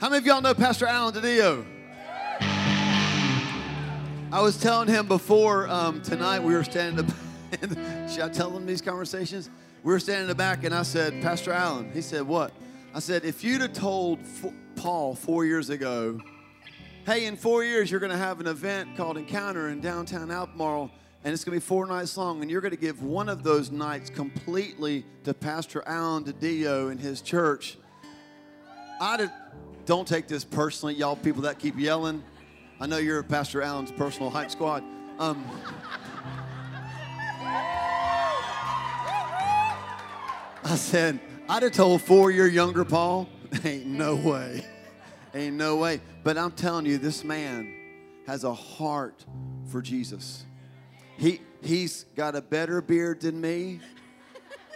How many of y'all know Pastor Alan DiDio? I was telling him before um, tonight we were standing. In, should I tell him these conversations? We were standing in the back, and I said, Pastor Alan. He said, What? I said, If you'd have told F- Paul four years ago, hey, in four years you're going to have an event called Encounter in downtown Albemarle, and it's going to be four nights long, and you're going to give one of those nights completely to Pastor Alan DiDio and his church. I'd have, don't take this personally, y'all people that keep yelling. I know you're Pastor Alan's personal hype squad. Um, I said, I'd have told four year younger Paul, ain't no way. Ain't no way. But I'm telling you, this man has a heart for Jesus. He, he's got a better beard than me.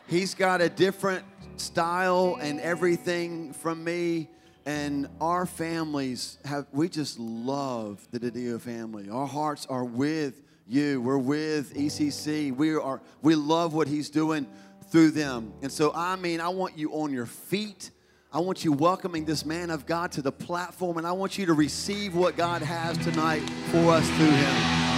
He's got a different style and everything from me. And our families have, we just love the DiDio family. Our hearts are with you. We're with ECC. We are, we love what he's doing through them. And so, I mean, I want you on your feet. I want you welcoming this man of God to the platform, and I want you to receive what God has tonight for us through him.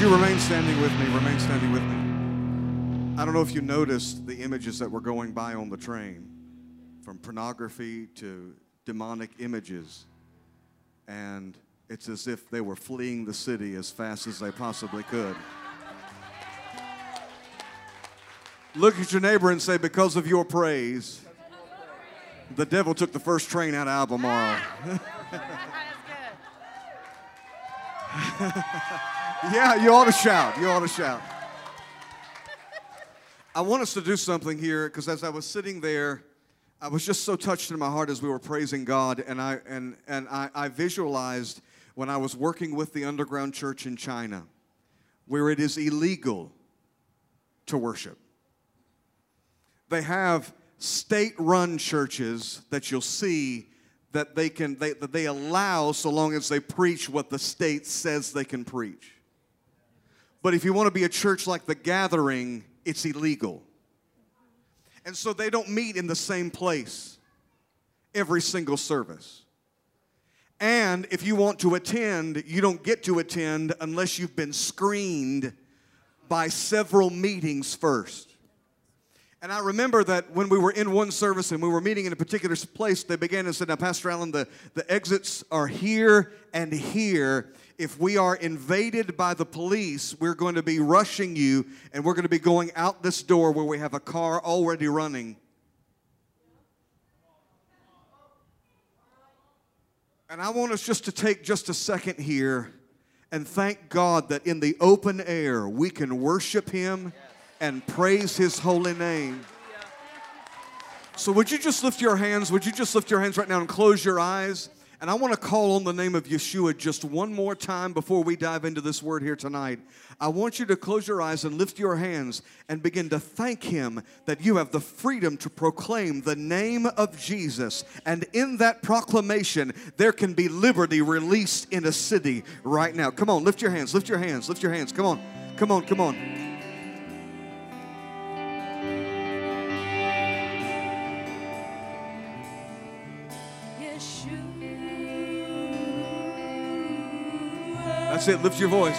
You remain standing with me? Remain standing with me. I don't know if you noticed the images that were going by on the train from pornography to demonic images. And it's as if they were fleeing the city as fast as they possibly could. Look at your neighbor and say, Because of your praise, the devil took the first train out of Albemarle. yeah, you ought to shout. You ought to shout. I want us to do something here because as I was sitting there, I was just so touched in my heart as we were praising God, and I and and I, I visualized when I was working with the underground church in China, where it is illegal to worship. They have state-run churches that you'll see that they can they, that they allow so long as they preach what the state says they can preach. But if you want to be a church like the Gathering, it's illegal. And so they don't meet in the same place every single service. And if you want to attend, you don't get to attend unless you've been screened by several meetings first. And I remember that when we were in one service and we were meeting in a particular place, they began and said, Now, Pastor Alan, the, the exits are here and here. If we are invaded by the police, we're going to be rushing you and we're going to be going out this door where we have a car already running. And I want us just to take just a second here and thank God that in the open air we can worship Him and praise His holy name. So, would you just lift your hands? Would you just lift your hands right now and close your eyes? And I want to call on the name of Yeshua just one more time before we dive into this word here tonight. I want you to close your eyes and lift your hands and begin to thank Him that you have the freedom to proclaim the name of Jesus. And in that proclamation, there can be liberty released in a city right now. Come on, lift your hands, lift your hands, lift your hands. Come on, come on, come on. That's it, lift your voice.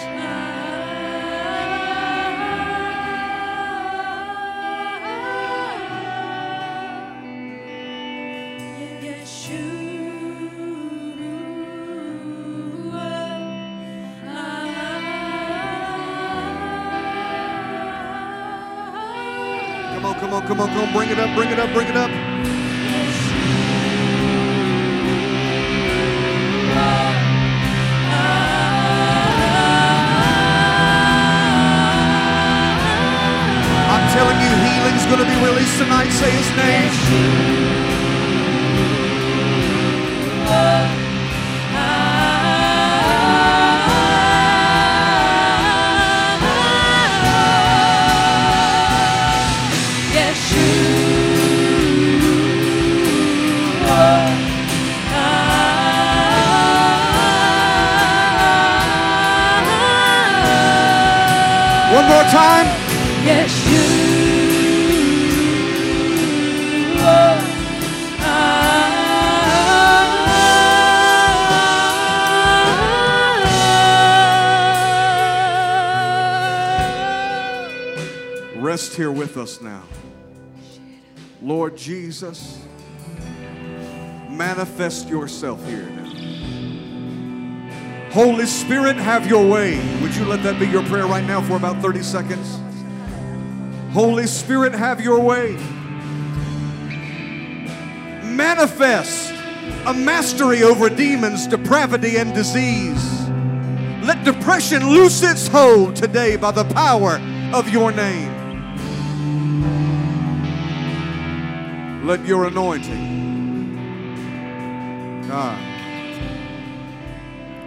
Come on, come on, come on, come on, bring it up, bring it up, bring it up. With us now. Lord Jesus, manifest yourself here now. Holy Spirit, have your way. Would you let that be your prayer right now for about 30 seconds? Holy Spirit, have your way. Manifest a mastery over demons, depravity, and disease. Let depression loose its hold today by the power of your name. Let your anointing, God,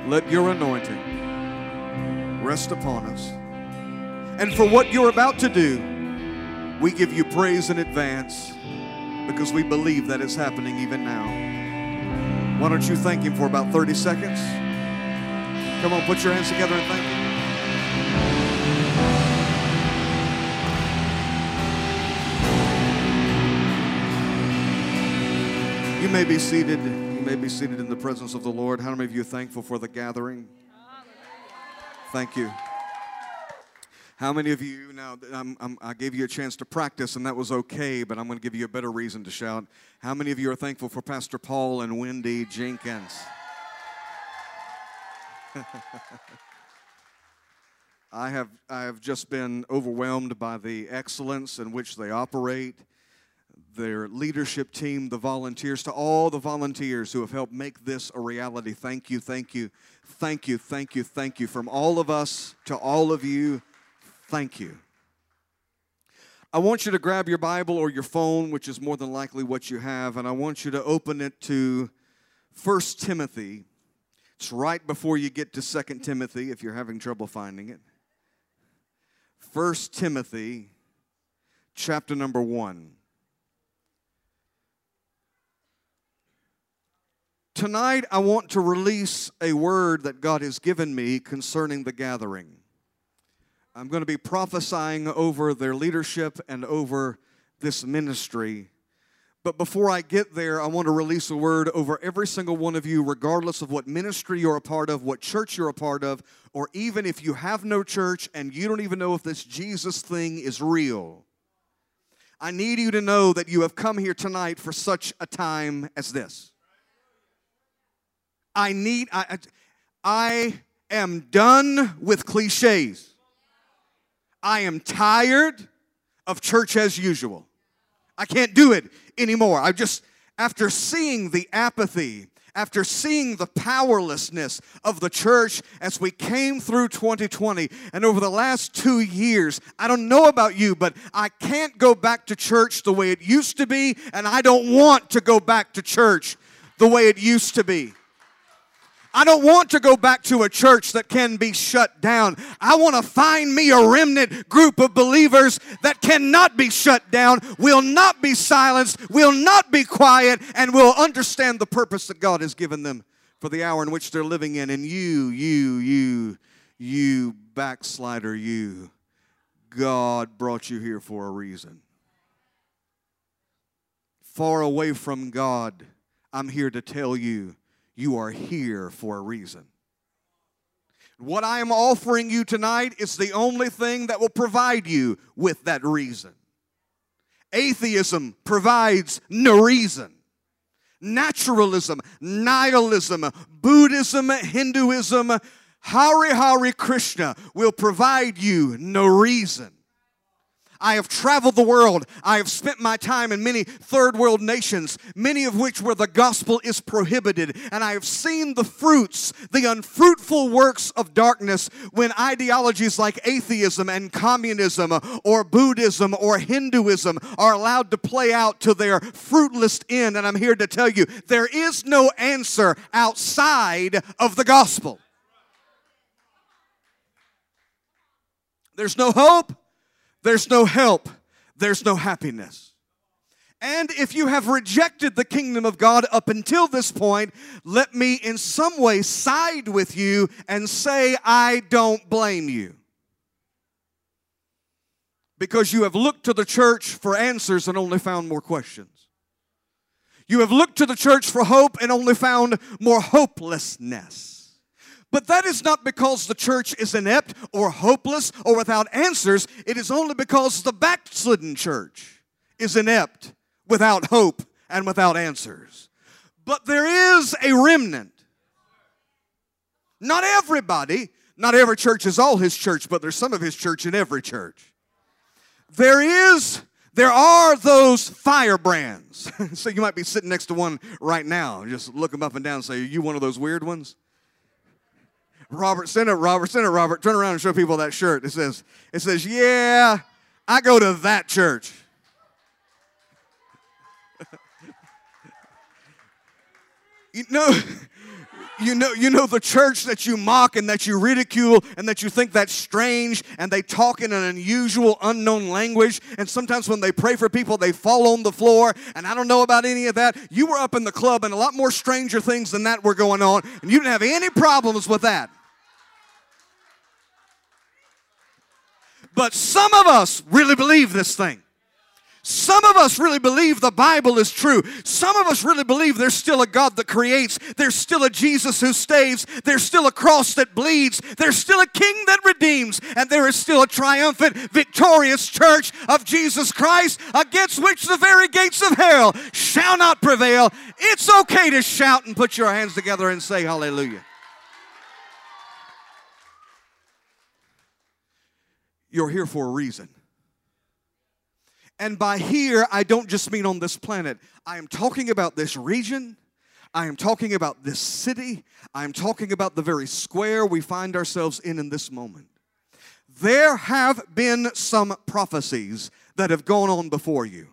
let your anointing rest upon us. And for what you're about to do, we give you praise in advance because we believe that is happening even now. Why don't you thank Him for about 30 seconds? Come on, put your hands together and thank Him. You may be seated. You may be seated in the presence of the Lord. How many of you are thankful for the gathering? Thank you. How many of you now? I'm, I'm, i gave you a chance to practice, and that was okay. But I'm going to give you a better reason to shout. How many of you are thankful for Pastor Paul and Wendy Jenkins? I have I have just been overwhelmed by the excellence in which they operate their leadership team, the volunteers, to all the volunteers who have helped make this a reality. Thank you, thank you, thank you, thank you, thank you. From all of us to all of you, thank you. I want you to grab your Bible or your phone, which is more than likely what you have, and I want you to open it to 1 Timothy. It's right before you get to 2 Timothy if you're having trouble finding it. 1 Timothy chapter number 1. Tonight, I want to release a word that God has given me concerning the gathering. I'm going to be prophesying over their leadership and over this ministry. But before I get there, I want to release a word over every single one of you, regardless of what ministry you're a part of, what church you're a part of, or even if you have no church and you don't even know if this Jesus thing is real. I need you to know that you have come here tonight for such a time as this. I need, I, I am done with cliches. I am tired of church as usual. I can't do it anymore. I just, after seeing the apathy, after seeing the powerlessness of the church as we came through 2020 and over the last two years, I don't know about you, but I can't go back to church the way it used to be, and I don't want to go back to church the way it used to be. I don't want to go back to a church that can be shut down. I want to find me a remnant group of believers that cannot be shut down, will not be silenced, will not be quiet, and will understand the purpose that God has given them for the hour in which they're living in. And you, you, you, you backslider, you, God brought you here for a reason. Far away from God, I'm here to tell you you are here for a reason. What I am offering you tonight is the only thing that will provide you with that reason. Atheism provides no reason. Naturalism, nihilism, Buddhism, Hinduism, Hari Hari Krishna will provide you no reason. I have traveled the world. I have spent my time in many third world nations, many of which where the gospel is prohibited. And I have seen the fruits, the unfruitful works of darkness when ideologies like atheism and communism or Buddhism or Hinduism are allowed to play out to their fruitless end. And I'm here to tell you there is no answer outside of the gospel. There's no hope there's no help, there's no happiness. And if you have rejected the kingdom of God up until this point, let me in some way side with you and say, I don't blame you. because you have looked to the church for answers and only found more questions. You have looked to the church for hope and only found more hopelessness. But that is not because the church is inept or hopeless or without answers. It is only because the backslidden church is inept, without hope, and without answers. But there is a remnant. Not everybody, not every church is all his church, but there's some of his church in every church. There is there are those firebrands. so you might be sitting next to one right now, just look them up and down and say, Are you one of those weird ones? Robert, send it, Robert, send it, Robert. Turn around and show people that shirt. It says, it says, Yeah, I go to that church. you know, you know, you know the church that you mock and that you ridicule and that you think that's strange and they talk in an unusual, unknown language. And sometimes when they pray for people, they fall on the floor. And I don't know about any of that. You were up in the club and a lot more stranger things than that were going on, and you didn't have any problems with that. But some of us really believe this thing. Some of us really believe the Bible is true. Some of us really believe there's still a God that creates. There's still a Jesus who saves. There's still a cross that bleeds. There's still a king that redeems. And there is still a triumphant, victorious church of Jesus Christ against which the very gates of hell shall not prevail. It's okay to shout and put your hands together and say hallelujah. You're here for a reason. And by here, I don't just mean on this planet. I am talking about this region. I am talking about this city. I am talking about the very square we find ourselves in in this moment. There have been some prophecies that have gone on before you.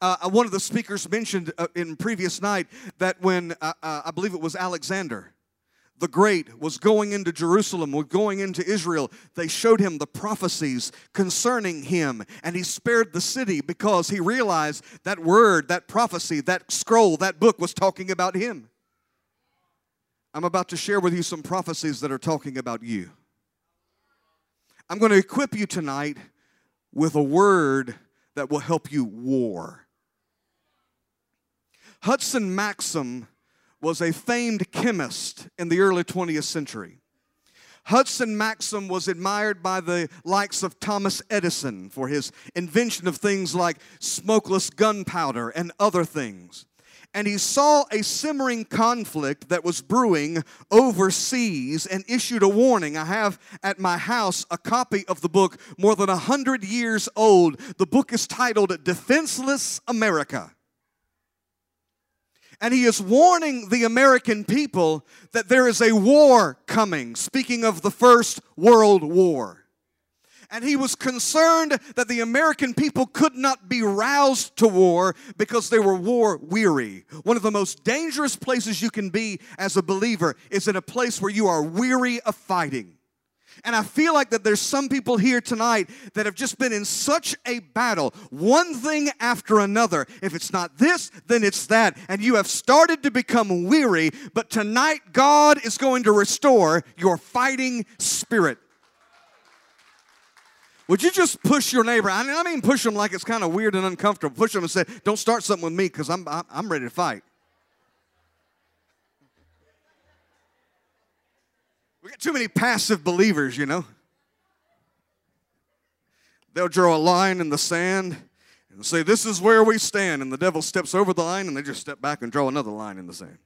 Uh, uh one of the speakers mentioned uh, in previous night that when uh, uh I believe it was Alexander the Great was going into Jerusalem, was going into Israel, they showed him the prophecies concerning him, and he spared the city because he realized that word, that prophecy, that scroll, that book was talking about him. I'm about to share with you some prophecies that are talking about you. I'm going to equip you tonight with a word that will help you war. Hudson Maxim was a famed chemist in the early 20th century. Hudson Maxim was admired by the likes of Thomas Edison for his invention of things like smokeless gunpowder and other things. And he saw a simmering conflict that was brewing overseas and issued a warning. I have at my house a copy of the book, more than a hundred years old. The book is titled Defenseless America. And he is warning the American people that there is a war coming, speaking of the First World War. And he was concerned that the American people could not be roused to war because they were war weary. One of the most dangerous places you can be as a believer is in a place where you are weary of fighting. And I feel like that there's some people here tonight that have just been in such a battle, one thing after another. If it's not this, then it's that. And you have started to become weary, but tonight God is going to restore your fighting spirit. Would you just push your neighbor? I mean, I mean push them like it's kind of weird and uncomfortable. Push them and say, Don't start something with me because I'm, I'm ready to fight. We got too many passive believers, you know. They'll draw a line in the sand and say, This is where we stand. And the devil steps over the line and they just step back and draw another line in the sand.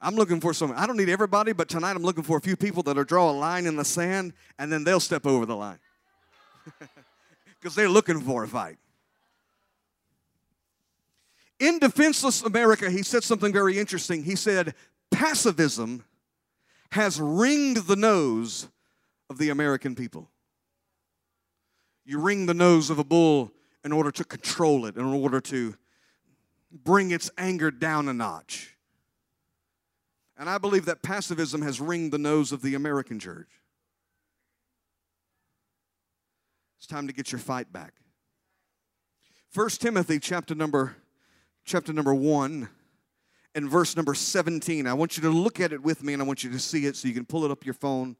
I'm looking for some, I don't need everybody, but tonight I'm looking for a few people that'll draw a line in the sand and then they'll step over the line. Because they're looking for a fight. In Defenseless America, he said something very interesting. He said, Passivism has ringed the nose of the American people. You ring the nose of a bull in order to control it, in order to bring its anger down a notch. And I believe that passivism has ringed the nose of the American church. It's time to get your fight back. 1 Timothy chapter number chapter number 1 and verse number 17. I want you to look at it with me and I want you to see it so you can pull it up your phone.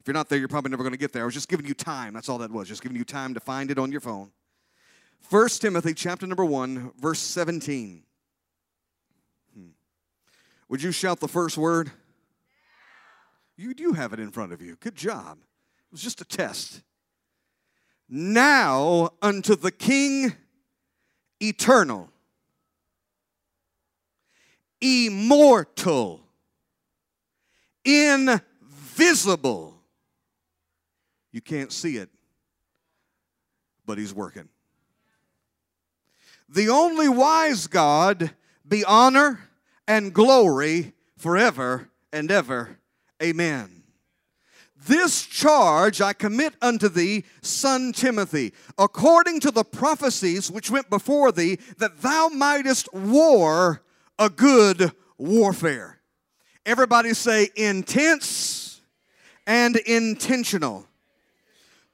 If you're not there, you're probably never going to get there. I was just giving you time. That's all that was. Just giving you time to find it on your phone. 1 Timothy chapter number 1, verse 17. Hmm. Would you shout the first word? You do have it in front of you. Good job. It was just a test. Now unto the King eternal, immortal, invisible. You can't see it, but He's working. The only wise God be honor and glory forever and ever. Amen. This charge I commit unto thee, son Timothy, according to the prophecies which went before thee, that thou mightest war a good warfare. Everybody say intense and intentional.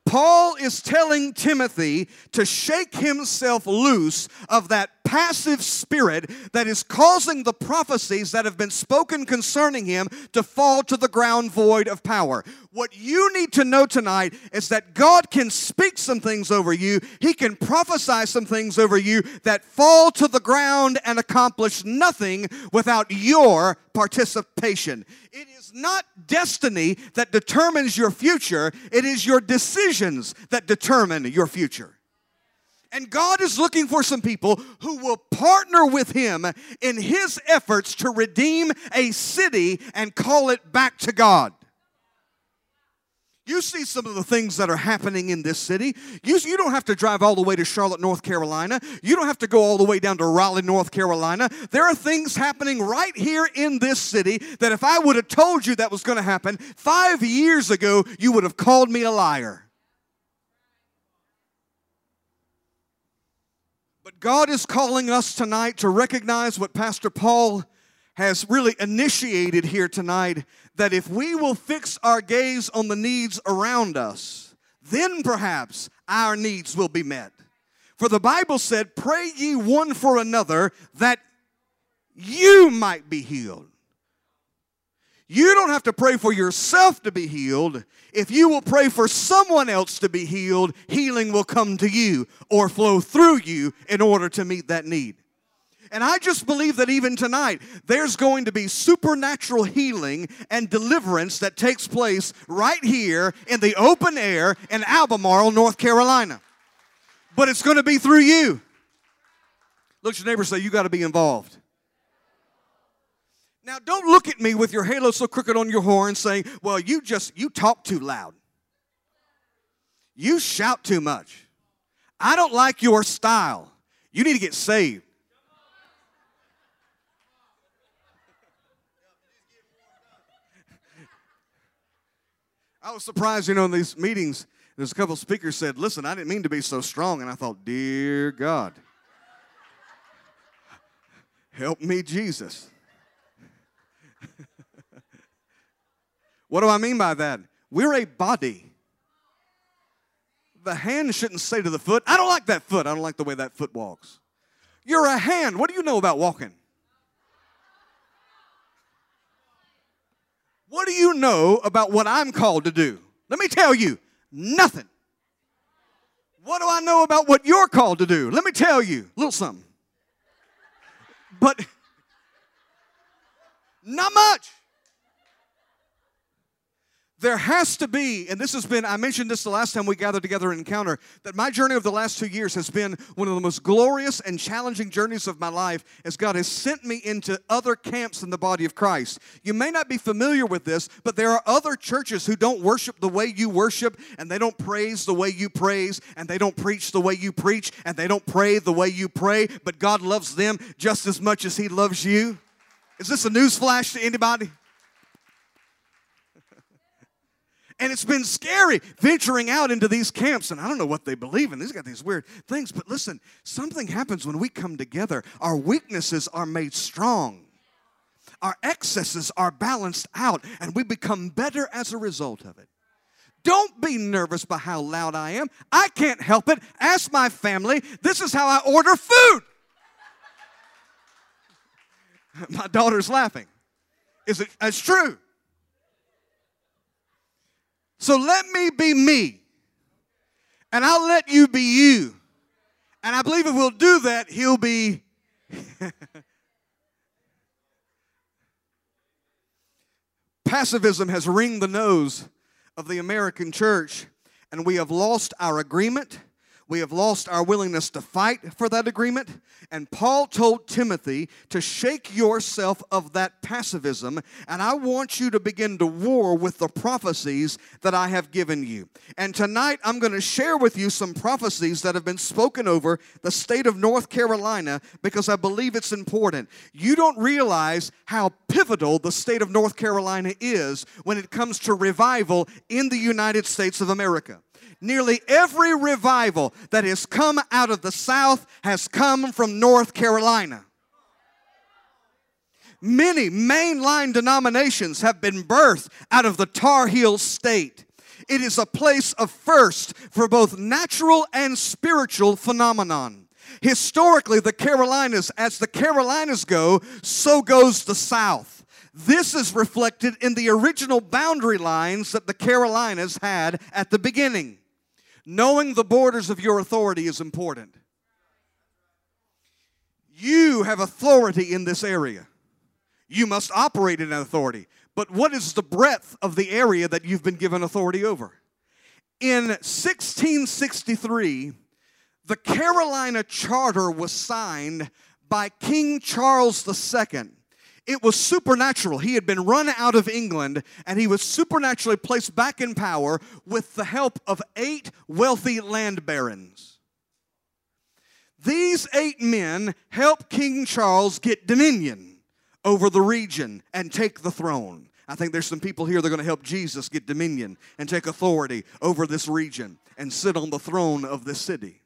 Paul is telling Timothy to shake himself loose of that passive spirit that is causing the prophecies that have been spoken concerning him to fall to the ground void of power. What you need to know tonight is that God can speak some things over you, He can prophesy some things over you that fall to the ground and accomplish nothing without your participation. It is not destiny that determines your future, it is your decisions that determine your future. And God is looking for some people who will partner with Him in His efforts to redeem a city and call it back to God. You see some of the things that are happening in this city. You, you don't have to drive all the way to Charlotte, North Carolina. You don't have to go all the way down to Raleigh, North Carolina. There are things happening right here in this city that if I would have told you that was going to happen five years ago, you would have called me a liar. God is calling us tonight to recognize what Pastor Paul has really initiated here tonight that if we will fix our gaze on the needs around us, then perhaps our needs will be met. For the Bible said, Pray ye one for another that you might be healed. You don't have to pray for yourself to be healed. If you will pray for someone else to be healed, healing will come to you or flow through you in order to meet that need. And I just believe that even tonight, there's going to be supernatural healing and deliverance that takes place right here in the open air in Albemarle, North Carolina. But it's going to be through you. Look at your neighbor say, You got to be involved. Now, don't look at me with your halo so crooked on your horn saying, well, you just, you talk too loud. You shout too much. I don't like your style. You need to get saved. I was surprised, you know, in these meetings, there's a couple speakers said, listen, I didn't mean to be so strong. And I thought, dear God, help me, Jesus. What do I mean by that? We're a body. The hand shouldn't say to the foot, I don't like that foot. I don't like the way that foot walks. You're a hand. What do you know about walking? What do you know about what I'm called to do? Let me tell you, nothing. What do I know about what you're called to do? Let me tell you, a little something. But not much. There has to be, and this has been, I mentioned this the last time we gathered together in Encounter, that my journey of the last two years has been one of the most glorious and challenging journeys of my life as God has sent me into other camps in the body of Christ. You may not be familiar with this, but there are other churches who don't worship the way you worship, and they don't praise the way you praise, and they don't preach the way you preach, and they don't pray the way you pray, but God loves them just as much as He loves you. Is this a news flash to anybody? And it's been scary venturing out into these camps, and I don't know what they believe in. These got these weird things, but listen, something happens when we come together. Our weaknesses are made strong. Our excesses are balanced out, and we become better as a result of it. Don't be nervous by how loud I am. I can't help it. Ask my family. This is how I order food. My daughter's laughing. Is it? It's true. So let me be me, and I'll let you be you. And I believe if we'll do that, he'll be. Passivism has ringed the nose of the American church, and we have lost our agreement we have lost our willingness to fight for that agreement. And Paul told Timothy to shake yourself of that passivism, and I want you to begin to war with the prophecies that I have given you. And tonight I'm going to share with you some prophecies that have been spoken over the state of North Carolina because I believe it's important. You don't realize how pivotal the state of North Carolina is when it comes to revival in the United States of America. Nearly every revival that has come out of the South has come from North Carolina. Many mainline denominations have been birthed out of the Tar Heel state. It is a place of first for both natural and spiritual phenomenon. Historically, the Carolinas, as the Carolinas go, so goes the South. This is reflected in the original boundary lines that the Carolinas had at the beginning. Knowing the borders of your authority is important. You have authority in this area. You must operate in that authority. But what is the breadth of the area that you've been given authority over? In 1663, the Carolina Charter was signed by King Charles II it was supernatural. He had been run out of England and he was supernaturally placed back in power with the help of eight wealthy land barons. These eight men helped King Charles get dominion over the region and take the throne. I think there's some people here that are going to help Jesus get dominion and take authority over this region and sit on the throne of this city.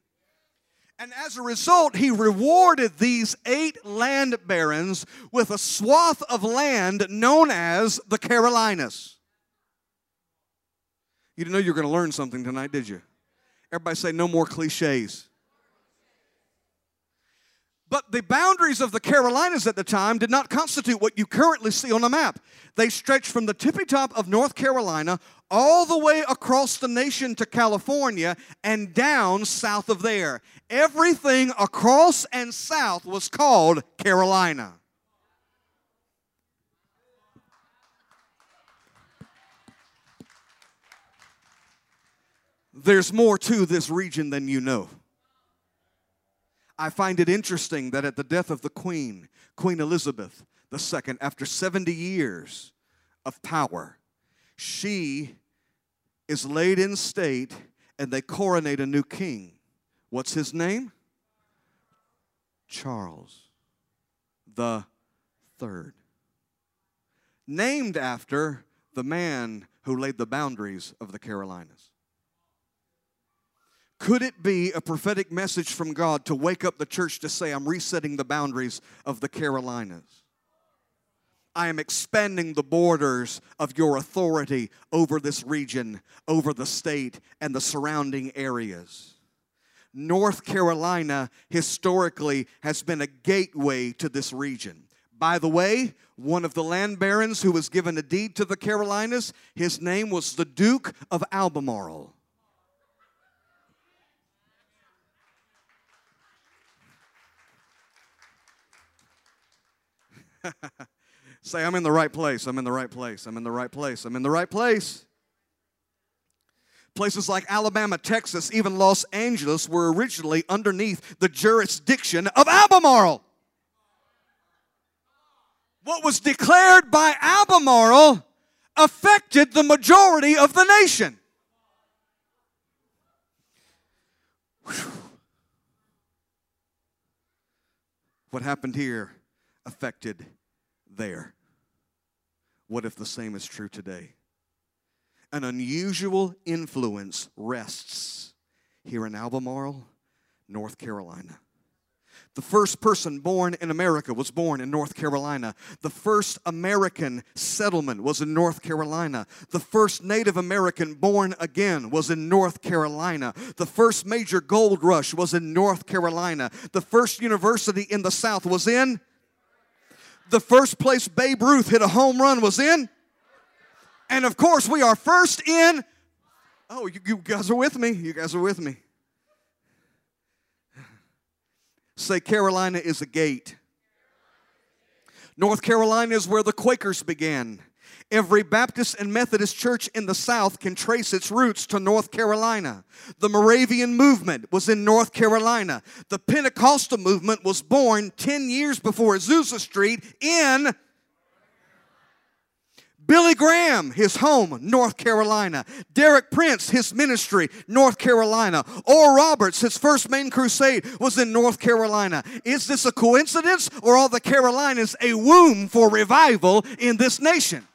And as a result, he rewarded these eight land barons with a swath of land known as the Carolinas. You didn't know you were going to learn something tonight, did you? Everybody say no more cliches. But the boundaries of the Carolinas at the time did not constitute what you currently see on a map. They stretched from the tippy top of North Carolina all the way across the nation to California and down south of there. Everything across and south was called Carolina. There's more to this region than you know. I find it interesting that at the death of the Queen, Queen Elizabeth II, after 70 years of power, she is laid in state and they coronate a new king. What's his name? Charles the Third. Named after the man who laid the boundaries of the Carolinas. Could it be a prophetic message from God to wake up the church to say, I'm resetting the boundaries of the Carolinas? I am expanding the borders of your authority over this region, over the state, and the surrounding areas. North Carolina historically has been a gateway to this region. By the way, one of the land barons who was given a deed to the Carolinas, his name was the Duke of Albemarle. Say, I'm in the right place. I'm in the right place. I'm in the right place. I'm in the right place. Places like Alabama, Texas, even Los Angeles were originally underneath the jurisdiction of Albemarle. What was declared by Albemarle affected the majority of the nation. What happened here affected there. What if the same is true today? An unusual influence rests here in Albemarle, North Carolina. The first person born in America was born in North Carolina. The first American settlement was in North Carolina. The first Native American born again was in North Carolina. The first major gold rush was in North Carolina. The first university in the South was in the first place Babe Ruth hit a home run was in. And of course, we are first in Oh, you, you guys are with me. You guys are with me. Say, Carolina is a gate. North Carolina is where the Quakers began. Every Baptist and Methodist church in the South can trace its roots to North Carolina. The Moravian movement was in North Carolina. The Pentecostal movement was born 10 years before Azusa Street in Billy Graham, his home, North Carolina. Derek Prince, his ministry, North Carolina. Oral Roberts, his first main crusade was in North Carolina. Is this a coincidence or are the Carolinas a womb for revival in this nation?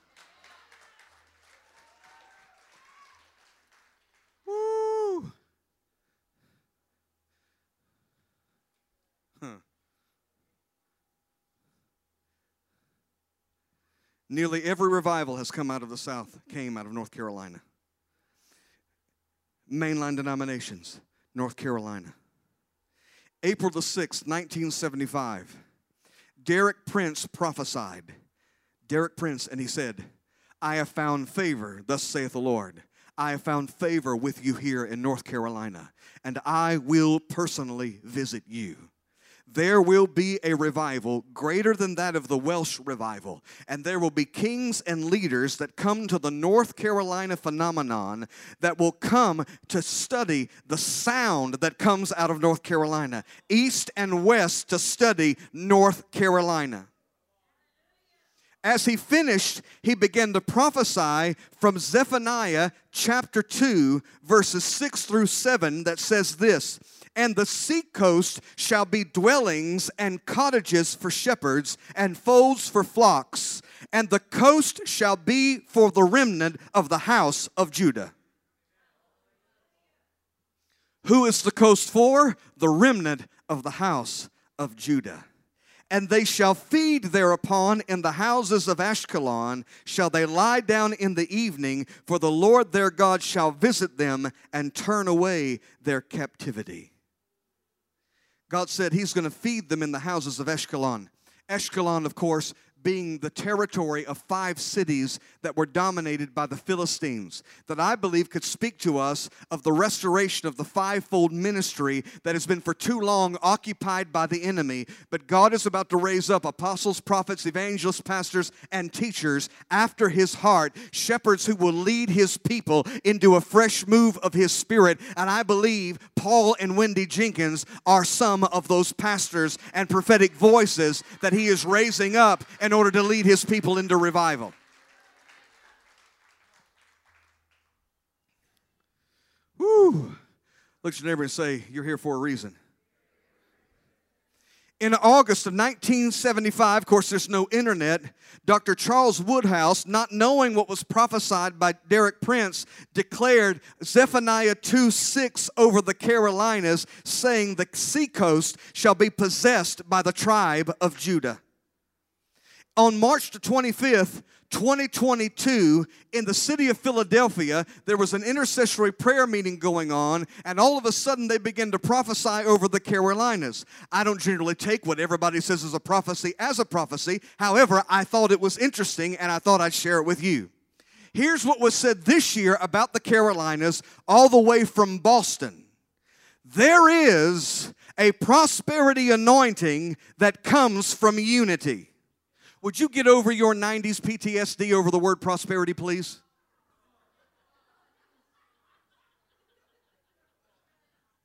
Nearly every revival has come out of the South, came out of North Carolina. Mainline denominations, North Carolina. April the 6th, 1975, Derek Prince prophesied. Derek Prince, and he said, I have found favor, thus saith the Lord. I have found favor with you here in North Carolina, and I will personally visit you there will be a revival greater than that of the Welsh revival. And there will be kings and leaders that come to the North Carolina phenomenon that will come to study the sound that comes out of North Carolina, east and west to study North Carolina. As he finished, he began to prophesy from Zephaniah chapter 2, verses 6 through 7, that says this and the sea coast shall be dwellings and cottages for shepherds and folds for flocks, and the coast shall be for the remnant of the house of Judah. Who is the coast for? The remnant of the house of Judah. And they shall feed thereupon in the houses of Ashkelon, shall they lie down in the evening, for the Lord their God shall visit them and turn away their captivity. God said He's going to feed them in the houses of Eshkelon. Eshkelon, of course, being the territory of five cities that were dominated by the Philistines, that I believe could speak to us of the restoration of the fivefold ministry that has been for too long occupied by the enemy. But God is about to raise up apostles, prophets, evangelists, pastors, and teachers after his heart, shepherds who will lead his people into a fresh move of his spirit. And I believe Paul and Wendy Jenkins are some of those pastors and prophetic voices that he is raising up and order to lead his people into revival. Woo! Look at your neighbor and say, You're here for a reason. In August of 1975, of course, there's no internet. Dr. Charles Woodhouse, not knowing what was prophesied by Derek Prince, declared Zephaniah 2 6 over the Carolinas, saying, The seacoast shall be possessed by the tribe of Judah on March the 25th, 2022, in the city of Philadelphia, there was an intercessory prayer meeting going on, and all of a sudden they began to prophesy over the Carolinas. I don't generally take what everybody says is a prophecy as a prophecy. However, I thought it was interesting and I thought I'd share it with you. Here's what was said this year about the Carolinas, all the way from Boston. There is a prosperity anointing that comes from unity. Would you get over your 90s PTSD over the word prosperity, please?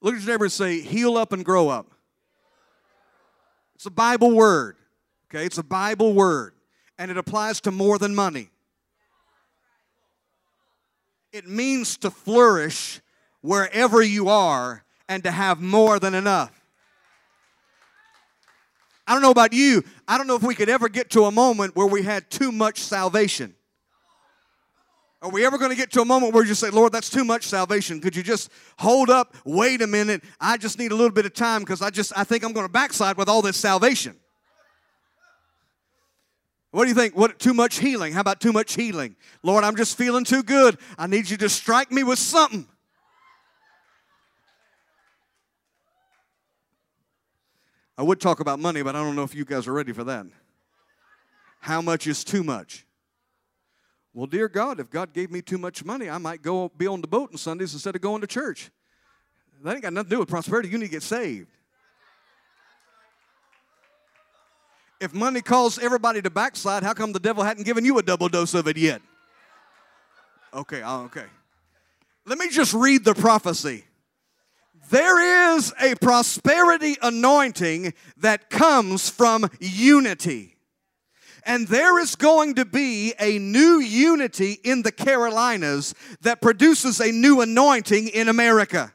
Look at your neighbor and say, heal up and grow up. It's a Bible word, okay? It's a Bible word, and it applies to more than money. It means to flourish wherever you are and to have more than enough. I don't know about you. I don't know if we could ever get to a moment where we had too much salvation. Are we ever going to get to a moment where you say, Lord, that's too much salvation? Could you just hold up, wait a minute? I just need a little bit of time because I just I think I'm going to backslide with all this salvation. What do you think? What too much healing? How about too much healing? Lord, I'm just feeling too good. I need you to strike me with something. I would talk about money, but I don't know if you guys are ready for that. How much is too much? Well, dear God, if God gave me too much money, I might go be on the boat on Sundays instead of going to church. That ain't got nothing to do with prosperity. You need to get saved. If money caused everybody to backslide, how come the devil hadn't given you a double dose of it yet? Okay, oh, okay. Let me just read the prophecy. There is a prosperity anointing that comes from unity. And there is going to be a new unity in the Carolinas that produces a new anointing in America.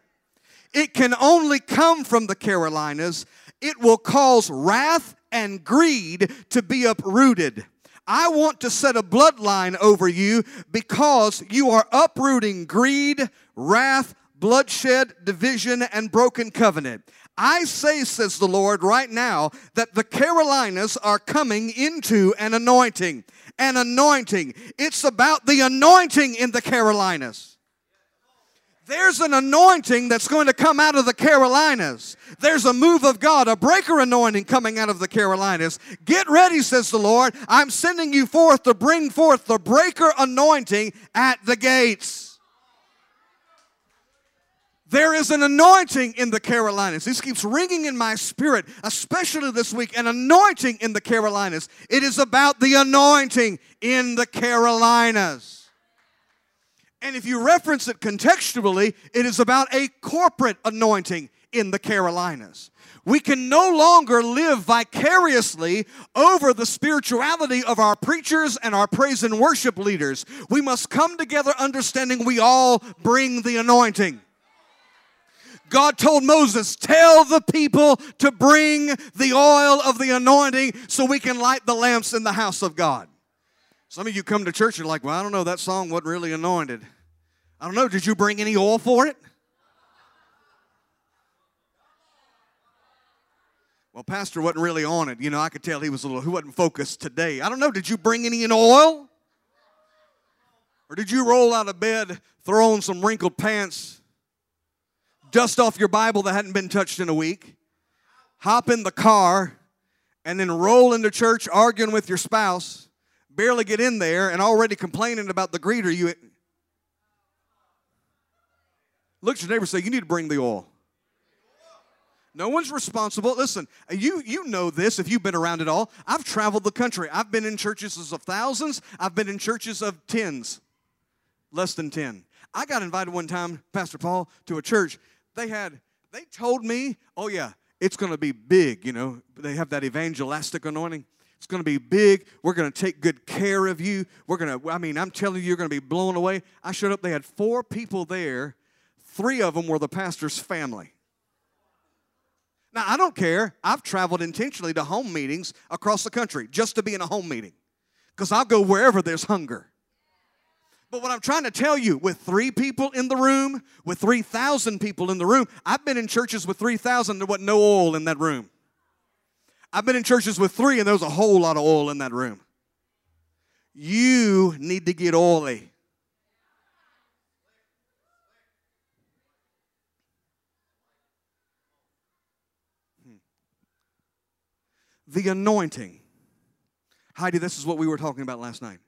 It can only come from the Carolinas. It will cause wrath and greed to be uprooted. I want to set a bloodline over you because you are uprooting greed, wrath, bloodshed, division, and broken covenant. I say, says the Lord, right now, that the Carolinas are coming into an anointing. An anointing. It's about the anointing in the Carolinas. There's an anointing that's going to come out of the Carolinas. There's a move of God, a breaker anointing coming out of the Carolinas. Get ready, says the Lord. I'm sending you forth to bring forth the breaker anointing at the gates. There is an anointing in the Carolinas. This keeps ringing in my spirit, especially this week. An anointing in the Carolinas. It is about the anointing in the Carolinas. And if you reference it contextually, it is about a corporate anointing in the Carolinas. We can no longer live vicariously over the spirituality of our preachers and our praise and worship leaders. We must come together understanding we all bring the anointing. God told Moses, Tell the people to bring the oil of the anointing so we can light the lamps in the house of God. Some of you come to church are like, Well, I don't know, that song wasn't really anointed. I don't know, did you bring any oil for it? Well, Pastor wasn't really on it. You know, I could tell he was a little, he wasn't focused today. I don't know, did you bring any in oil? Or did you roll out of bed, throw on some wrinkled pants, dust off your Bible that hadn't been touched in a week, hop in the car, and then roll into church arguing with your spouse, barely get in there, and already complaining about the greeter you Look at your neighbor say, You need to bring the oil. No one's responsible. Listen, you, you know this if you've been around it all. I've traveled the country. I've been in churches of thousands, I've been in churches of tens, less than 10. I got invited one time, Pastor Paul, to a church. They had, they told me, oh yeah, it's going to be big, you know. They have that evangelistic anointing. It's going to be big. We're going to take good care of you. We're going to, I mean, I'm telling you, you're going to be blown away. I showed up, they had four people there Three of them were the pastor's family. Now, I don't care. I've traveled intentionally to home meetings across the country just to be in a home meeting because I'll go wherever there's hunger. But what I'm trying to tell you, with three people in the room, with 3,000 people in the room, I've been in churches with 3,000, there wasn't no oil in that room. I've been in churches with three, and there was a whole lot of oil in that room. You need to get oily. Hmm. The anointing. Heidi, this is what we were talking about last night.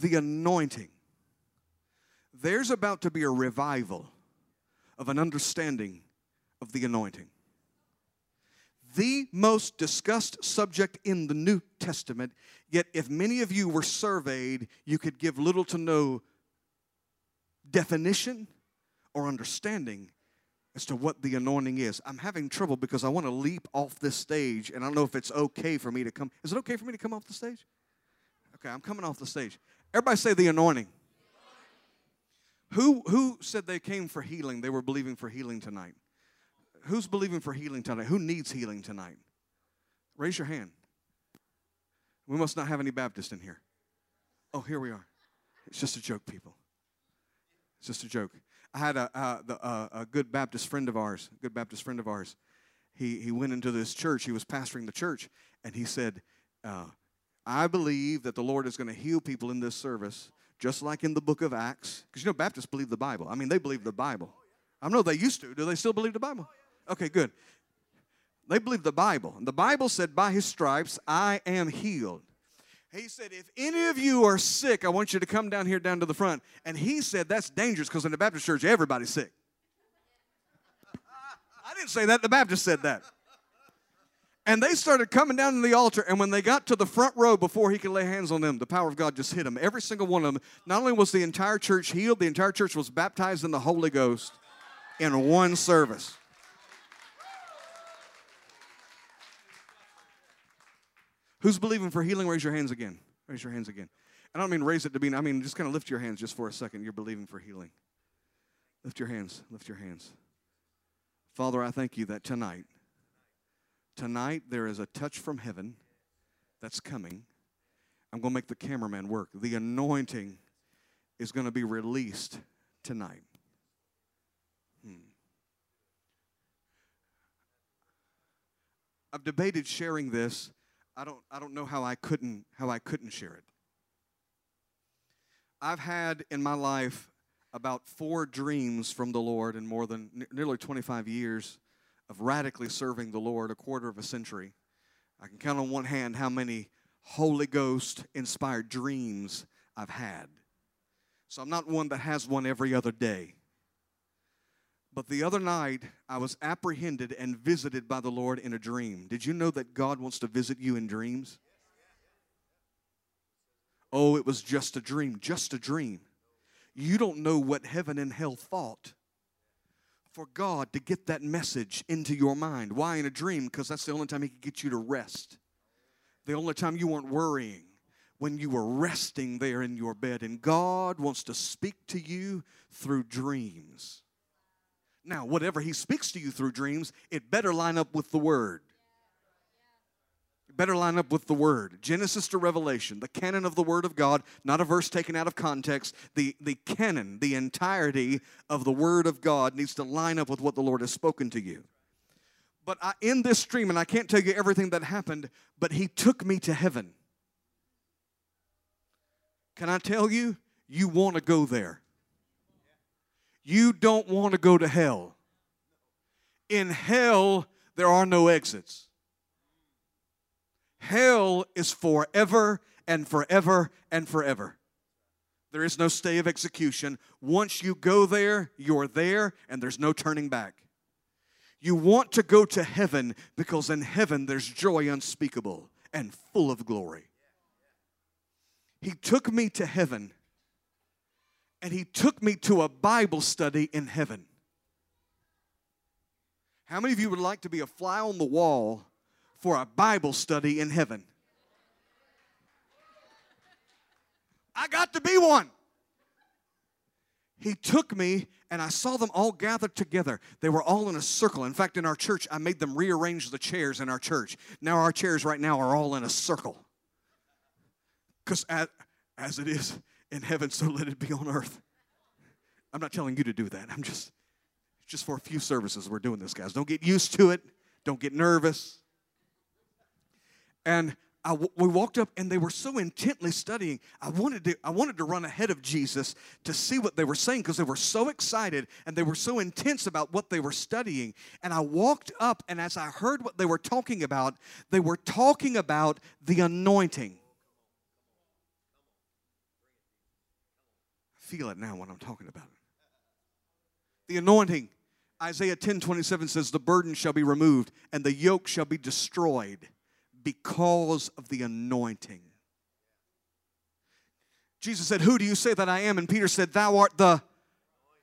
The anointing. There's about to be a revival of an understanding of the anointing. The most discussed subject in the New Testament, yet, if many of you were surveyed, you could give little to no definition or understanding as to what the anointing is. I'm having trouble because I want to leap off this stage, and I don't know if it's okay for me to come. Is it okay for me to come off the stage? Okay, I'm coming off the stage. Everybody say the anointing. Who, who said they came for healing? They were believing for healing tonight. Who's believing for healing tonight? Who needs healing tonight? Raise your hand. We must not have any Baptists in here. Oh, here we are. It's just a joke, people. It's just a joke. I had a, a, a, good Baptist friend of ours, good Baptist friend of ours. He, he went into this church, he was pastoring the church, and he said, uh, I believe that the Lord is going to heal people in this service, just like in the book of Acts. Because you know, Baptists believe the Bible. I mean, they believe the Bible. I know they used to. Do they still believe the Bible? Okay, good. They believe the Bible. And the Bible said, By his stripes I am healed. He said, If any of you are sick, I want you to come down here down to the front. And he said, That's dangerous because in the Baptist church, everybody's sick. I didn't say that, the Baptist said that. And they started coming down to the altar, and when they got to the front row before he could lay hands on them, the power of God just hit them. Every single one of them. Not only was the entire church healed, the entire church was baptized in the Holy Ghost in one service. Who's believing for healing? Raise your hands again. Raise your hands again. And I don't mean raise it to be, I mean just kind of lift your hands just for a second. You're believing for healing. Lift your hands. Lift your hands. Father, I thank you that tonight, tonight there is a touch from heaven that's coming. I'm going to make the cameraman work. The anointing is going to be released tonight. Hmm. I've debated sharing this I don't, I don't know how I couldn't how I couldn't share it. I've had in my life about four dreams from the Lord in more than nearly 25 years of radically serving the Lord, a quarter of a century. I can count on one hand how many Holy Ghost inspired dreams I've had. So I'm not one that has one every other day. But the other night, I was apprehended and visited by the Lord in a dream. Did you know that God wants to visit you in dreams? Oh, it was just a dream, just a dream. You don't know what heaven and hell thought for God to get that message into your mind. Why in a dream? Because that's the only time He could get you to rest. The only time you weren't worrying when you were resting there in your bed. And God wants to speak to you through dreams. Now, whatever he speaks to you through dreams, it better line up with the word. Better line up with the word. Genesis to Revelation, the canon of the word of God, not a verse taken out of context. The, the canon, the entirety of the word of God needs to line up with what the Lord has spoken to you. But I, in this stream, and I can't tell you everything that happened, but he took me to heaven. Can I tell you? You want to go there. You don't want to go to hell. In hell, there are no exits. Hell is forever and forever and forever. There is no stay of execution. Once you go there, you're there and there's no turning back. You want to go to heaven because in heaven there's joy unspeakable and full of glory. He took me to heaven and he took me to a Bible study in heaven. How many of you would like to be a fly on the wall for a Bible study in heaven? I got to be one. He took me and I saw them all gathered together. They were all in a circle. In fact, in our church, I made them rearrange the chairs in our church. Now, our chairs right now are all in a circle. Because as, it is in heaven, so let it be on earth. I'm not telling you to do that. I'm just, just for a few services we're doing this, guys. Don't get used to it. Don't get nervous. And I, we walked up and they were so intently studying. I wanted to, I wanted to run ahead of Jesus to see what they were saying because they were so excited and they were so intense about what they were studying. And I walked up, and as I heard what they were talking about, they were talking about the anointing. I feel it now when I'm talking about it. The anointing. Isaiah 10 27 says, The burden shall be removed and the yoke shall be destroyed because of the anointing. Jesus said, Who do you say that I am? And Peter said, Thou art the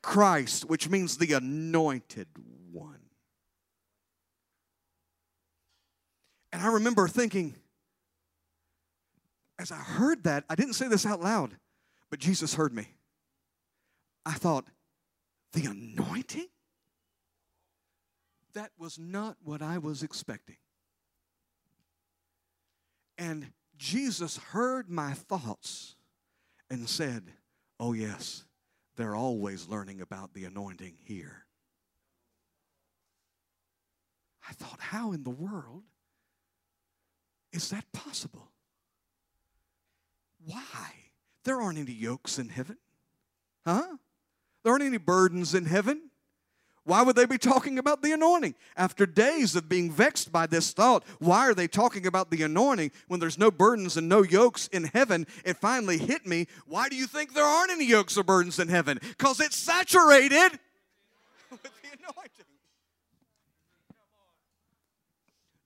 Christ, which means the anointed one. And I remember thinking, as I heard that, I didn't say this out loud, but Jesus heard me. I thought, the anointing? That was not what I was expecting. And Jesus heard my thoughts and said, Oh, yes, they're always learning about the anointing here. I thought, how in the world is that possible? Why? There aren't any yokes in heaven. Huh? There aren't any burdens in heaven. Why would they be talking about the anointing? After days of being vexed by this thought, why are they talking about the anointing when there's no burdens and no yokes in heaven? It finally hit me. Why do you think there aren't any yokes or burdens in heaven? Because it's saturated with the anointing.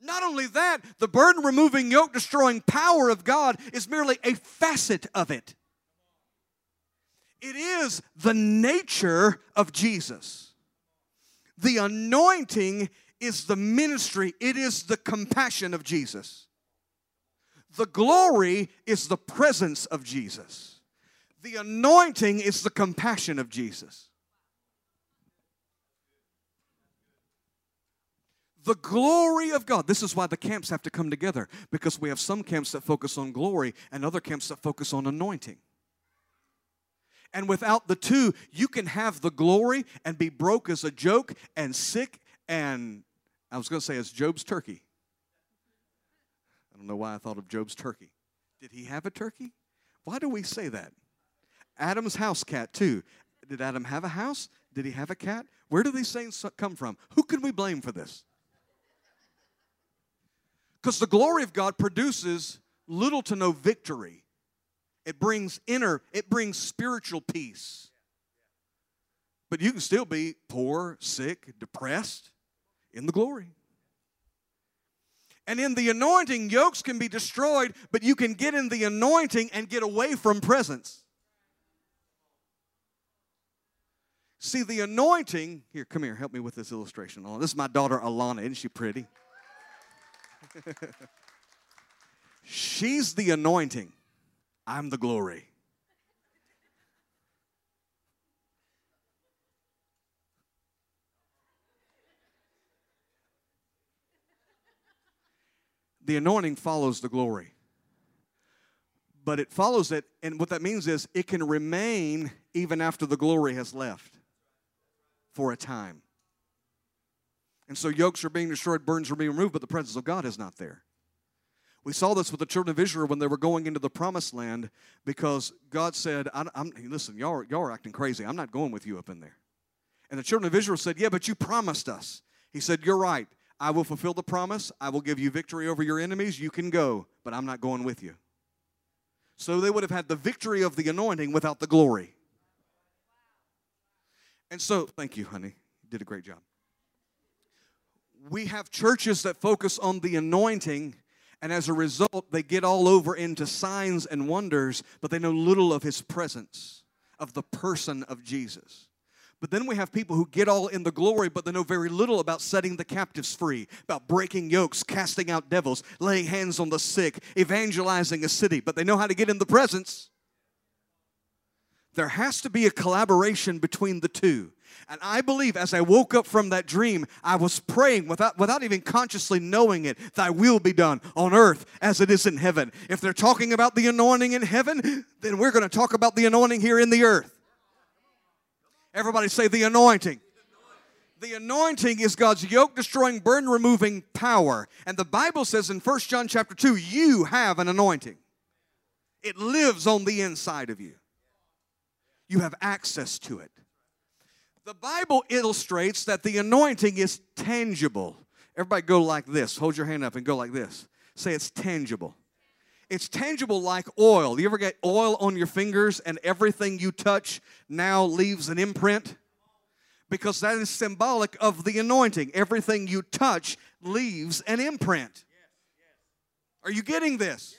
Not only that, the burden removing, yoke destroying power of God is merely a facet of it. It is the nature of Jesus. The anointing is the ministry, it is the compassion of Jesus. The glory is the presence of Jesus. The anointing is the compassion of Jesus. The glory of God. This is why the camps have to come together because we have some camps that focus on glory and other camps that focus on anointing. And without the two, you can have the glory and be broke as a joke and sick and I was going to say as Job's turkey. I don't know why I thought of Job's turkey. Did he have a turkey? Why do we say that? Adam's house cat, too. Did Adam have a house? Did he have a cat? Where do these sayings come from? Who can we blame for this? Because the glory of God produces little to no victory it brings inner, it brings spiritual peace. But you can still be poor, sick, depressed in the glory. And in the anointing, yokes can be destroyed, but you can get in the anointing and get away from presence. See, the anointing, here, come here, help me with this illustration. Oh, this is my daughter Alana. Isn't she pretty? She's the anointing. I'm the glory. The anointing follows the glory. But it follows it, and what that means is it can remain even after the glory has left for a time. And so yokes are being destroyed, burdens are being removed, but the presence of God is not there. We saw this with the children of Israel when they were going into the promised land because God said, I, am Listen, y'all, y'all are acting crazy. I'm not going with you up in there. And the children of Israel said, Yeah, but you promised us. He said, You're right. I will fulfill the promise. I will give you victory over your enemies. You can go, but I'm not going with you. So they would have had the victory of the anointing without the glory. And so, thank you, honey. You did a great job. We have churches that focus on the anointing and as a result, they get all over into signs and wonders, but they know little of his presence, of the person of Jesus. But then we have people who get all in the glory, but they know very little about setting the captives free, about breaking yokes, casting out devils, laying hands on the sick, evangelizing a city, but they know how to get in the presence. There has to be a collaboration between the two. And I believe as I woke up from that dream, I was praying without, without even consciously knowing it, Thy will be done on earth as it is in heaven. If they're talking about the anointing in heaven, then we're going to talk about the anointing here in the earth. Everybody say the anointing. The anointing is God's yoke destroying, burden removing power. And the Bible says in 1 John chapter 2, you have an anointing. It lives on the inside of you. You have access to it. The Bible illustrates that the anointing is tangible. Everybody go like this. Hold your hand up and go like this. Say it's tangible. It's tangible like oil. You ever get oil on your fingers and everything you touch now leaves an imprint? Because that is symbolic of the anointing. Everything you touch leaves an imprint. Are you getting this?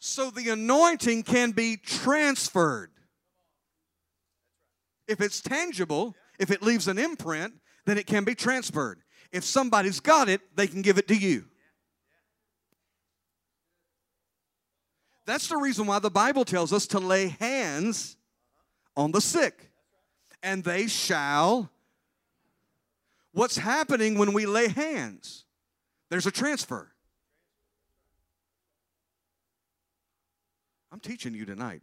So the anointing can be transferred. If it's tangible, if it leaves an imprint, then it can be transferred. If somebody's got it, they can give it to you. That's the reason why the Bible tells us to lay hands on the sick, and they shall. What's happening when we lay hands? There's a transfer. I'm teaching you tonight.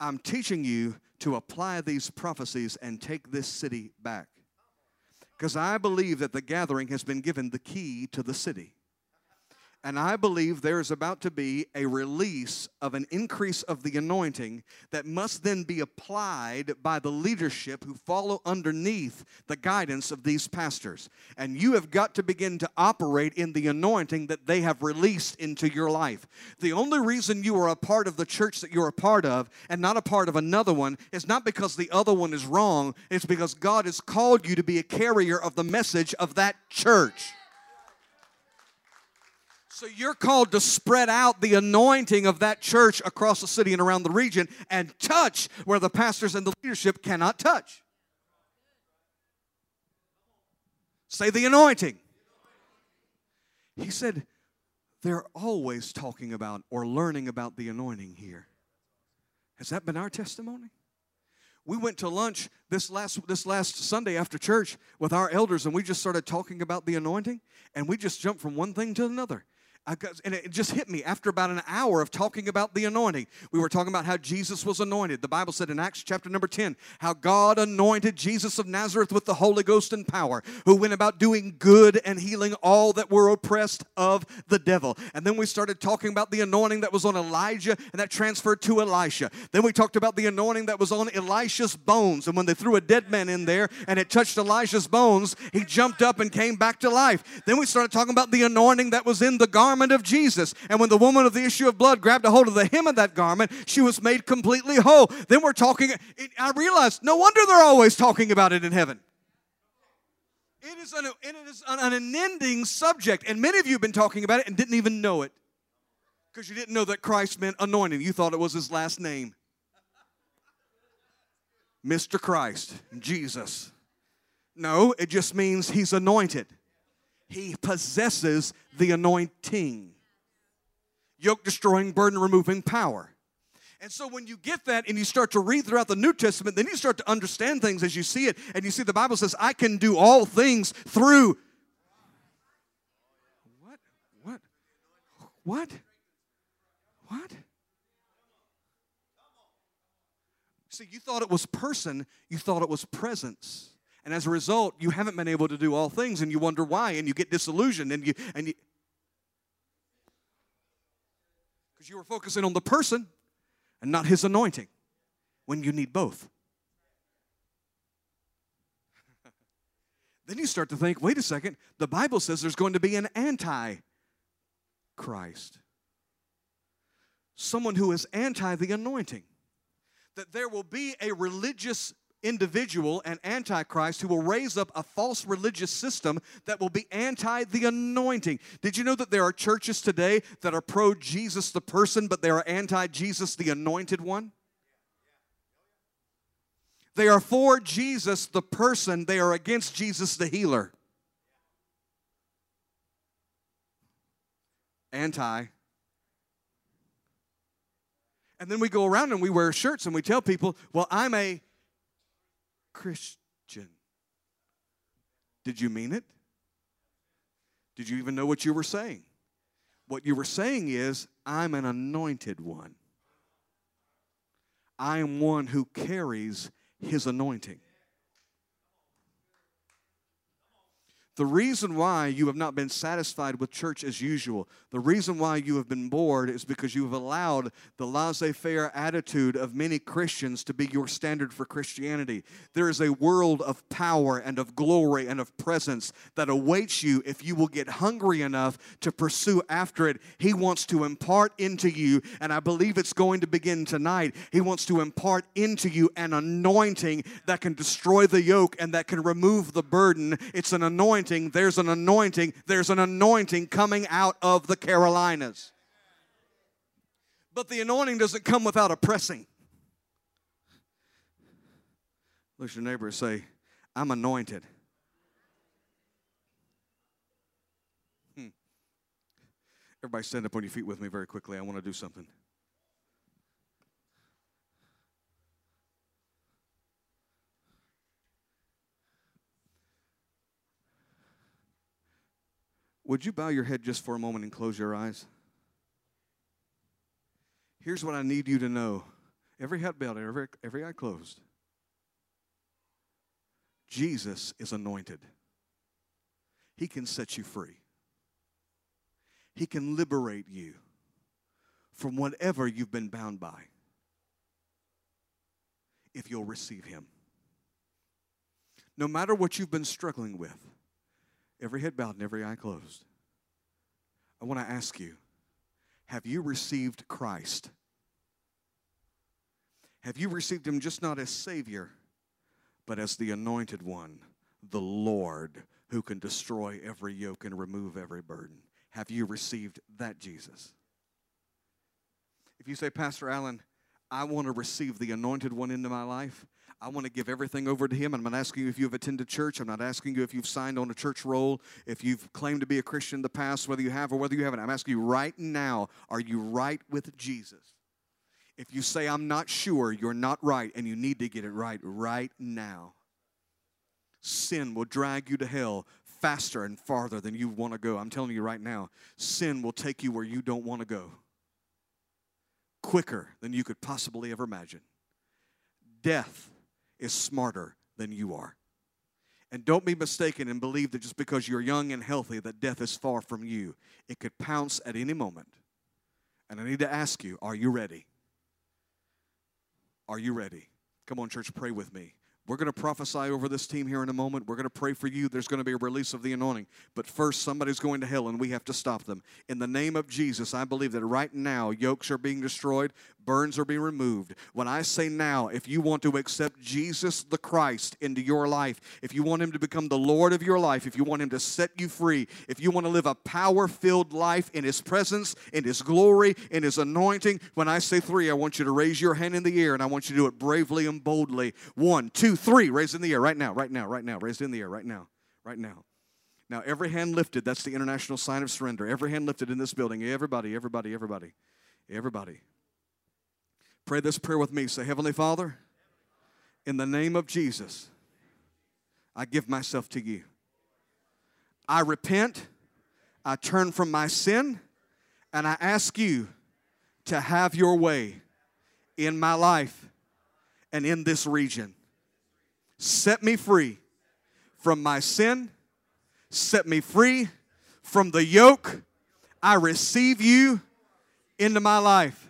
I'm teaching you to apply these prophecies and take this city back. Because I believe that the gathering has been given the key to the city. And I believe there is about to be a release of an increase of the anointing that must then be applied by the leadership who follow underneath the guidance of these pastors. And you have got to begin to operate in the anointing that they have released into your life. The only reason you are a part of the church that you're a part of and not a part of another one is not because the other one is wrong, it's because God has called you to be a carrier of the message of that church. So you're called to spread out the anointing of that church across the city and around the region and touch where the pastors and the leadership cannot touch. Say the anointing. He said, they're always talking about or learning about the anointing here. Has that been our testimony? We went to lunch this last this last Sunday after church with our elders and we just started talking about the anointing and we just jumped from one thing to another. Got, and it just hit me after about an hour of talking about the anointing. We were talking about how Jesus was anointed. The Bible said in Acts chapter number 10 how God anointed Jesus of Nazareth with the Holy Ghost and power, who went about doing good and healing all that were oppressed of the devil. And then we started talking about the anointing that was on Elijah and that transferred to Elisha. Then we talked about the anointing that was on Elisha's bones. And when they threw a dead man in there and it touched Elisha's bones, he jumped up and came back to life. Then we started talking about the anointing that was in the garment garment of Jesus. And when the woman of the issue of blood grabbed a hold of the hem of that garment, she was made completely whole. Then we're talking, I realized no wonder they're always talking about it in heaven. It is, an, it is an unending subject, and many of you have been talking about it and didn't even know it because you didn't know that Christ meant anointing. You thought it was his last name. Mr. Christ, Jesus. No, it just means he's anointed he possesses the anointing. Yoke destroying, burden removing power. And so when you get that and you start to read throughout the New Testament, then you start to understand things as you see it. And you see the Bible says, I can do all things through. What? What? What? What? See, you thought it was person, you thought it was presence. And as a result, you haven't been able to do all things and you wonder why and you get disillusioned and you and you because you were focusing on the person and not his anointing when you need both. then you start to think, wait a second, the Bible says there's going to be an anti Christ. Someone who is anti the anointing. That there will be a religious individual and antichrist who will raise up a false religious system that will be anti the anointing. Did you know that there are churches today that are pro Jesus the person, but they are anti Jesus the anointed one? They are for Jesus the person, they are against Jesus the healer. Anti. And then we go around and we wear shirts and we tell people, well, I'm a Christian. Did you mean it? Did you even know what you were saying? What you were saying is, I'm an anointed one. I am one who carries his anointing. The reason why you have not been satisfied with church as usual, the reason why you have been bored is because you have allowed the laissez faire attitude of many Christians to be your standard for Christianity. There is a world of power and of glory and of presence that awaits you if you will get hungry enough to pursue after it. He wants to impart into you, and I believe it's going to begin tonight. He wants to impart into you an anointing that can destroy the yoke and that can remove the burden. It's an anointing anointing, there's an anointing, there's an anointing coming out of the Carolinas. But the anointing doesn't come without a pressing. Look your neighbor say, I'm anointed. Hmm. Everybody stand up on your feet with me very quickly. I want to do something. Would you bow your head just for a moment and close your eyes? Here's what I need you to know every head bowed, every, every eye closed. Jesus is anointed, He can set you free. He can liberate you from whatever you've been bound by if you'll receive Him. No matter what you've been struggling with, every head bowed and every eye closed, I want to ask you have you received Christ? Have you received Him just not as Savior, but as the anointed one, the Lord, who can destroy every yoke and remove every burden? Have you received that Jesus? If you say, Pastor Alan, I want to receive the anointed one into my life, I want to give everything over to Him. I'm not asking you if you've attended church. I'm not asking you if you've signed on a church roll, if you've claimed to be a Christian in the past, whether you have or whether you haven't. I'm asking you right now are you right with Jesus? If you say, I'm not sure, you're not right, and you need to get it right right now. Sin will drag you to hell faster and farther than you want to go. I'm telling you right now, sin will take you where you don't want to go quicker than you could possibly ever imagine. Death is smarter than you are. And don't be mistaken and believe that just because you're young and healthy that death is far from you. It could pounce at any moment. And I need to ask you, are you ready? Are you ready? Come on, church, pray with me. We're going to prophesy over this team here in a moment. We're going to pray for you. There's going to be a release of the anointing. But first, somebody's going to hell and we have to stop them. In the name of Jesus, I believe that right now, yokes are being destroyed, burns are being removed. When I say now, if you want to accept Jesus the Christ into your life, if you want him to become the Lord of your life, if you want him to set you free, if you want to live a power filled life in his presence, in his glory, in his anointing, when I say three, I want you to raise your hand in the air and I want you to do it bravely and boldly. One, two, three, raise in the air right now, right now, right now, raised in the air right now, right now. Now, every hand lifted, that's the international sign of surrender. Every hand lifted in this building. Everybody, everybody, everybody, everybody. Pray this prayer with me. Say, Heavenly Father, in the name of Jesus, I give myself to you. I repent, I turn from my sin, and I ask you to have your way in my life and in this region. Set me free from my sin, set me free from the yoke. I receive you into my life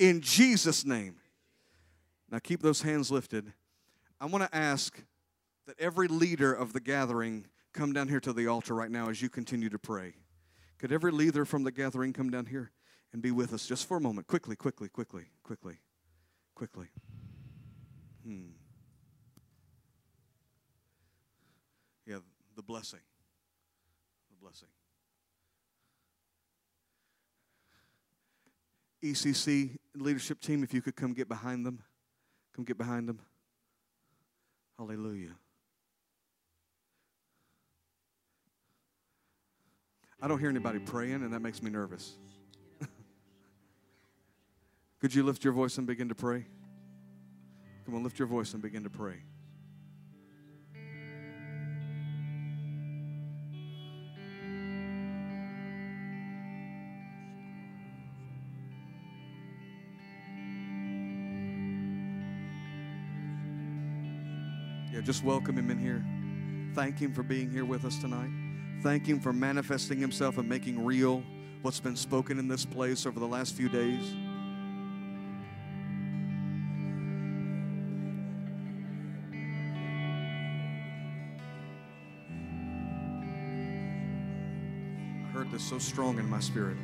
in Jesus' name. Now keep those hands lifted. I want to ask that every leader of the gathering come down here to the altar right now as you continue to pray. Could every leader from the gathering come down here and be with us just for a moment? Quickly, quickly, quickly, quickly, quickly. Hmm. Yeah, the blessing. The blessing. ECC leadership team, if you could come get behind them. Come get behind them. Hallelujah. I don't hear anybody praying, and that makes me nervous. Could you lift your voice and begin to pray? Come on, lift your voice and begin to pray. Yeah, just welcome him in here. Thank him for being here with us tonight. Thank him for manifesting himself and making real what's been spoken in this place over the last few days. I heard this so strong in my spirit.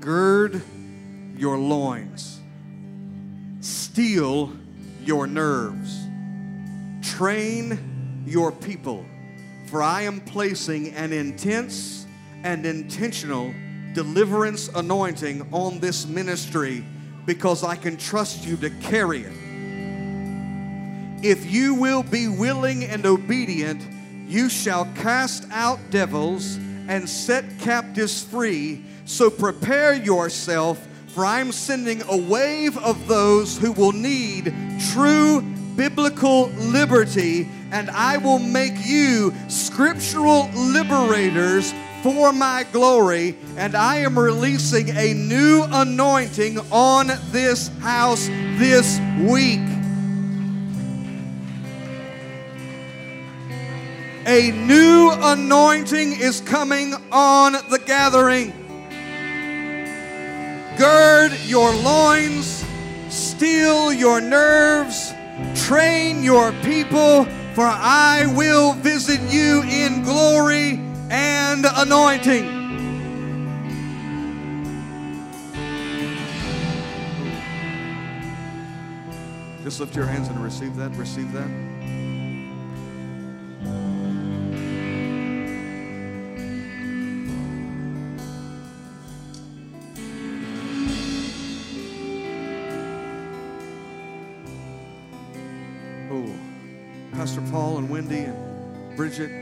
Gird your loins, steel your nerves, train your people, for I am placing an intense and intentional deliverance anointing on this ministry because I can trust you to carry it. If you will be willing and obedient, you shall cast out devils and set captives free. So prepare yourself for I'm sending a wave of those who will need true biblical liberty, and I will make you scriptural liberators for my glory. And I am releasing a new anointing on this house this week. A new anointing is coming on the gathering. Gird your loins, steel your nerves, train your people, for I will visit you in glory and anointing. Just lift your hands and receive that. Receive that. Bridget,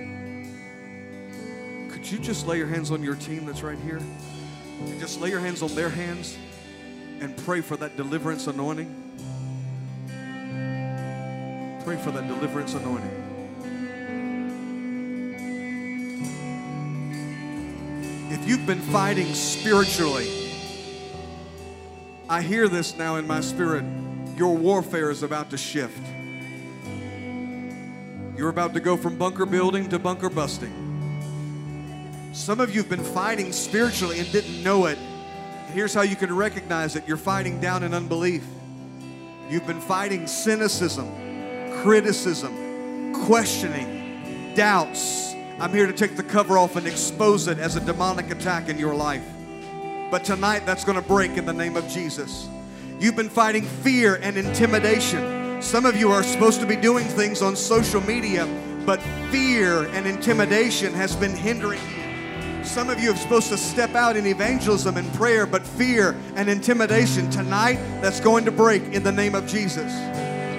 could you just lay your hands on your team that's right here? And just lay your hands on their hands and pray for that deliverance anointing. Pray for that deliverance anointing. If you've been fighting spiritually, I hear this now in my spirit. Your warfare is about to shift. You're about to go from bunker building to bunker busting. Some of you have been fighting spiritually and didn't know it. Here's how you can recognize it you're fighting down in unbelief. You've been fighting cynicism, criticism, questioning, doubts. I'm here to take the cover off and expose it as a demonic attack in your life. But tonight, that's going to break in the name of Jesus. You've been fighting fear and intimidation. Some of you are supposed to be doing things on social media, but fear and intimidation has been hindering you. Some of you are supposed to step out in evangelism and prayer, but fear and intimidation tonight, that's going to break in the name of Jesus.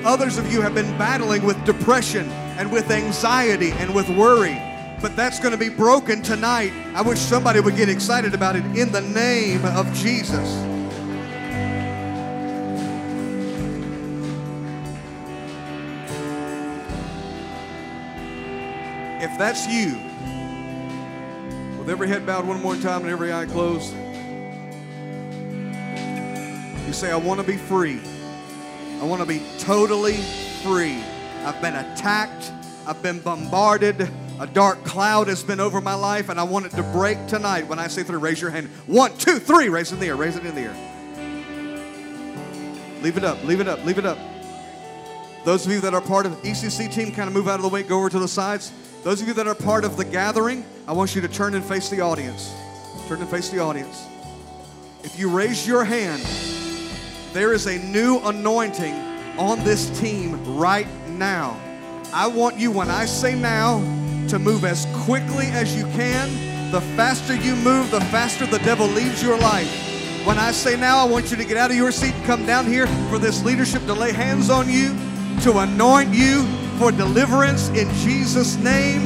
Others of you have been battling with depression and with anxiety and with worry, but that's going to be broken tonight. I wish somebody would get excited about it in the name of Jesus. If that's you, with every head bowed one more time and every eye closed, you say, I want to be free. I want to be totally free. I've been attacked, I've been bombarded. A dark cloud has been over my life, and I want it to break tonight. When I say three, raise your hand. One, two, three. Raise it in the air. Raise it in the air. Leave it up. Leave it up. Leave it up. Those of you that are part of the ECC team, kind of move out of the way, go over to the sides. Those of you that are part of the gathering, I want you to turn and face the audience. Turn and face the audience. If you raise your hand, there is a new anointing on this team right now. I want you, when I say now, to move as quickly as you can. The faster you move, the faster the devil leaves your life. When I say now, I want you to get out of your seat and come down here for this leadership to lay hands on you, to anoint you for deliverance in Jesus' name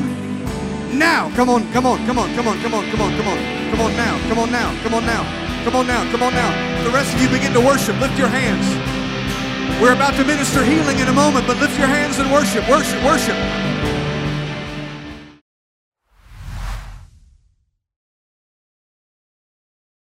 now. Come on, come on, come on, come on, come on, come on, come on, come on now, come on now, come on now, come on now, come on now. The rest of you begin to worship. Lift your hands. We're about to minister healing in a moment, but lift your hands and worship, worship, worship.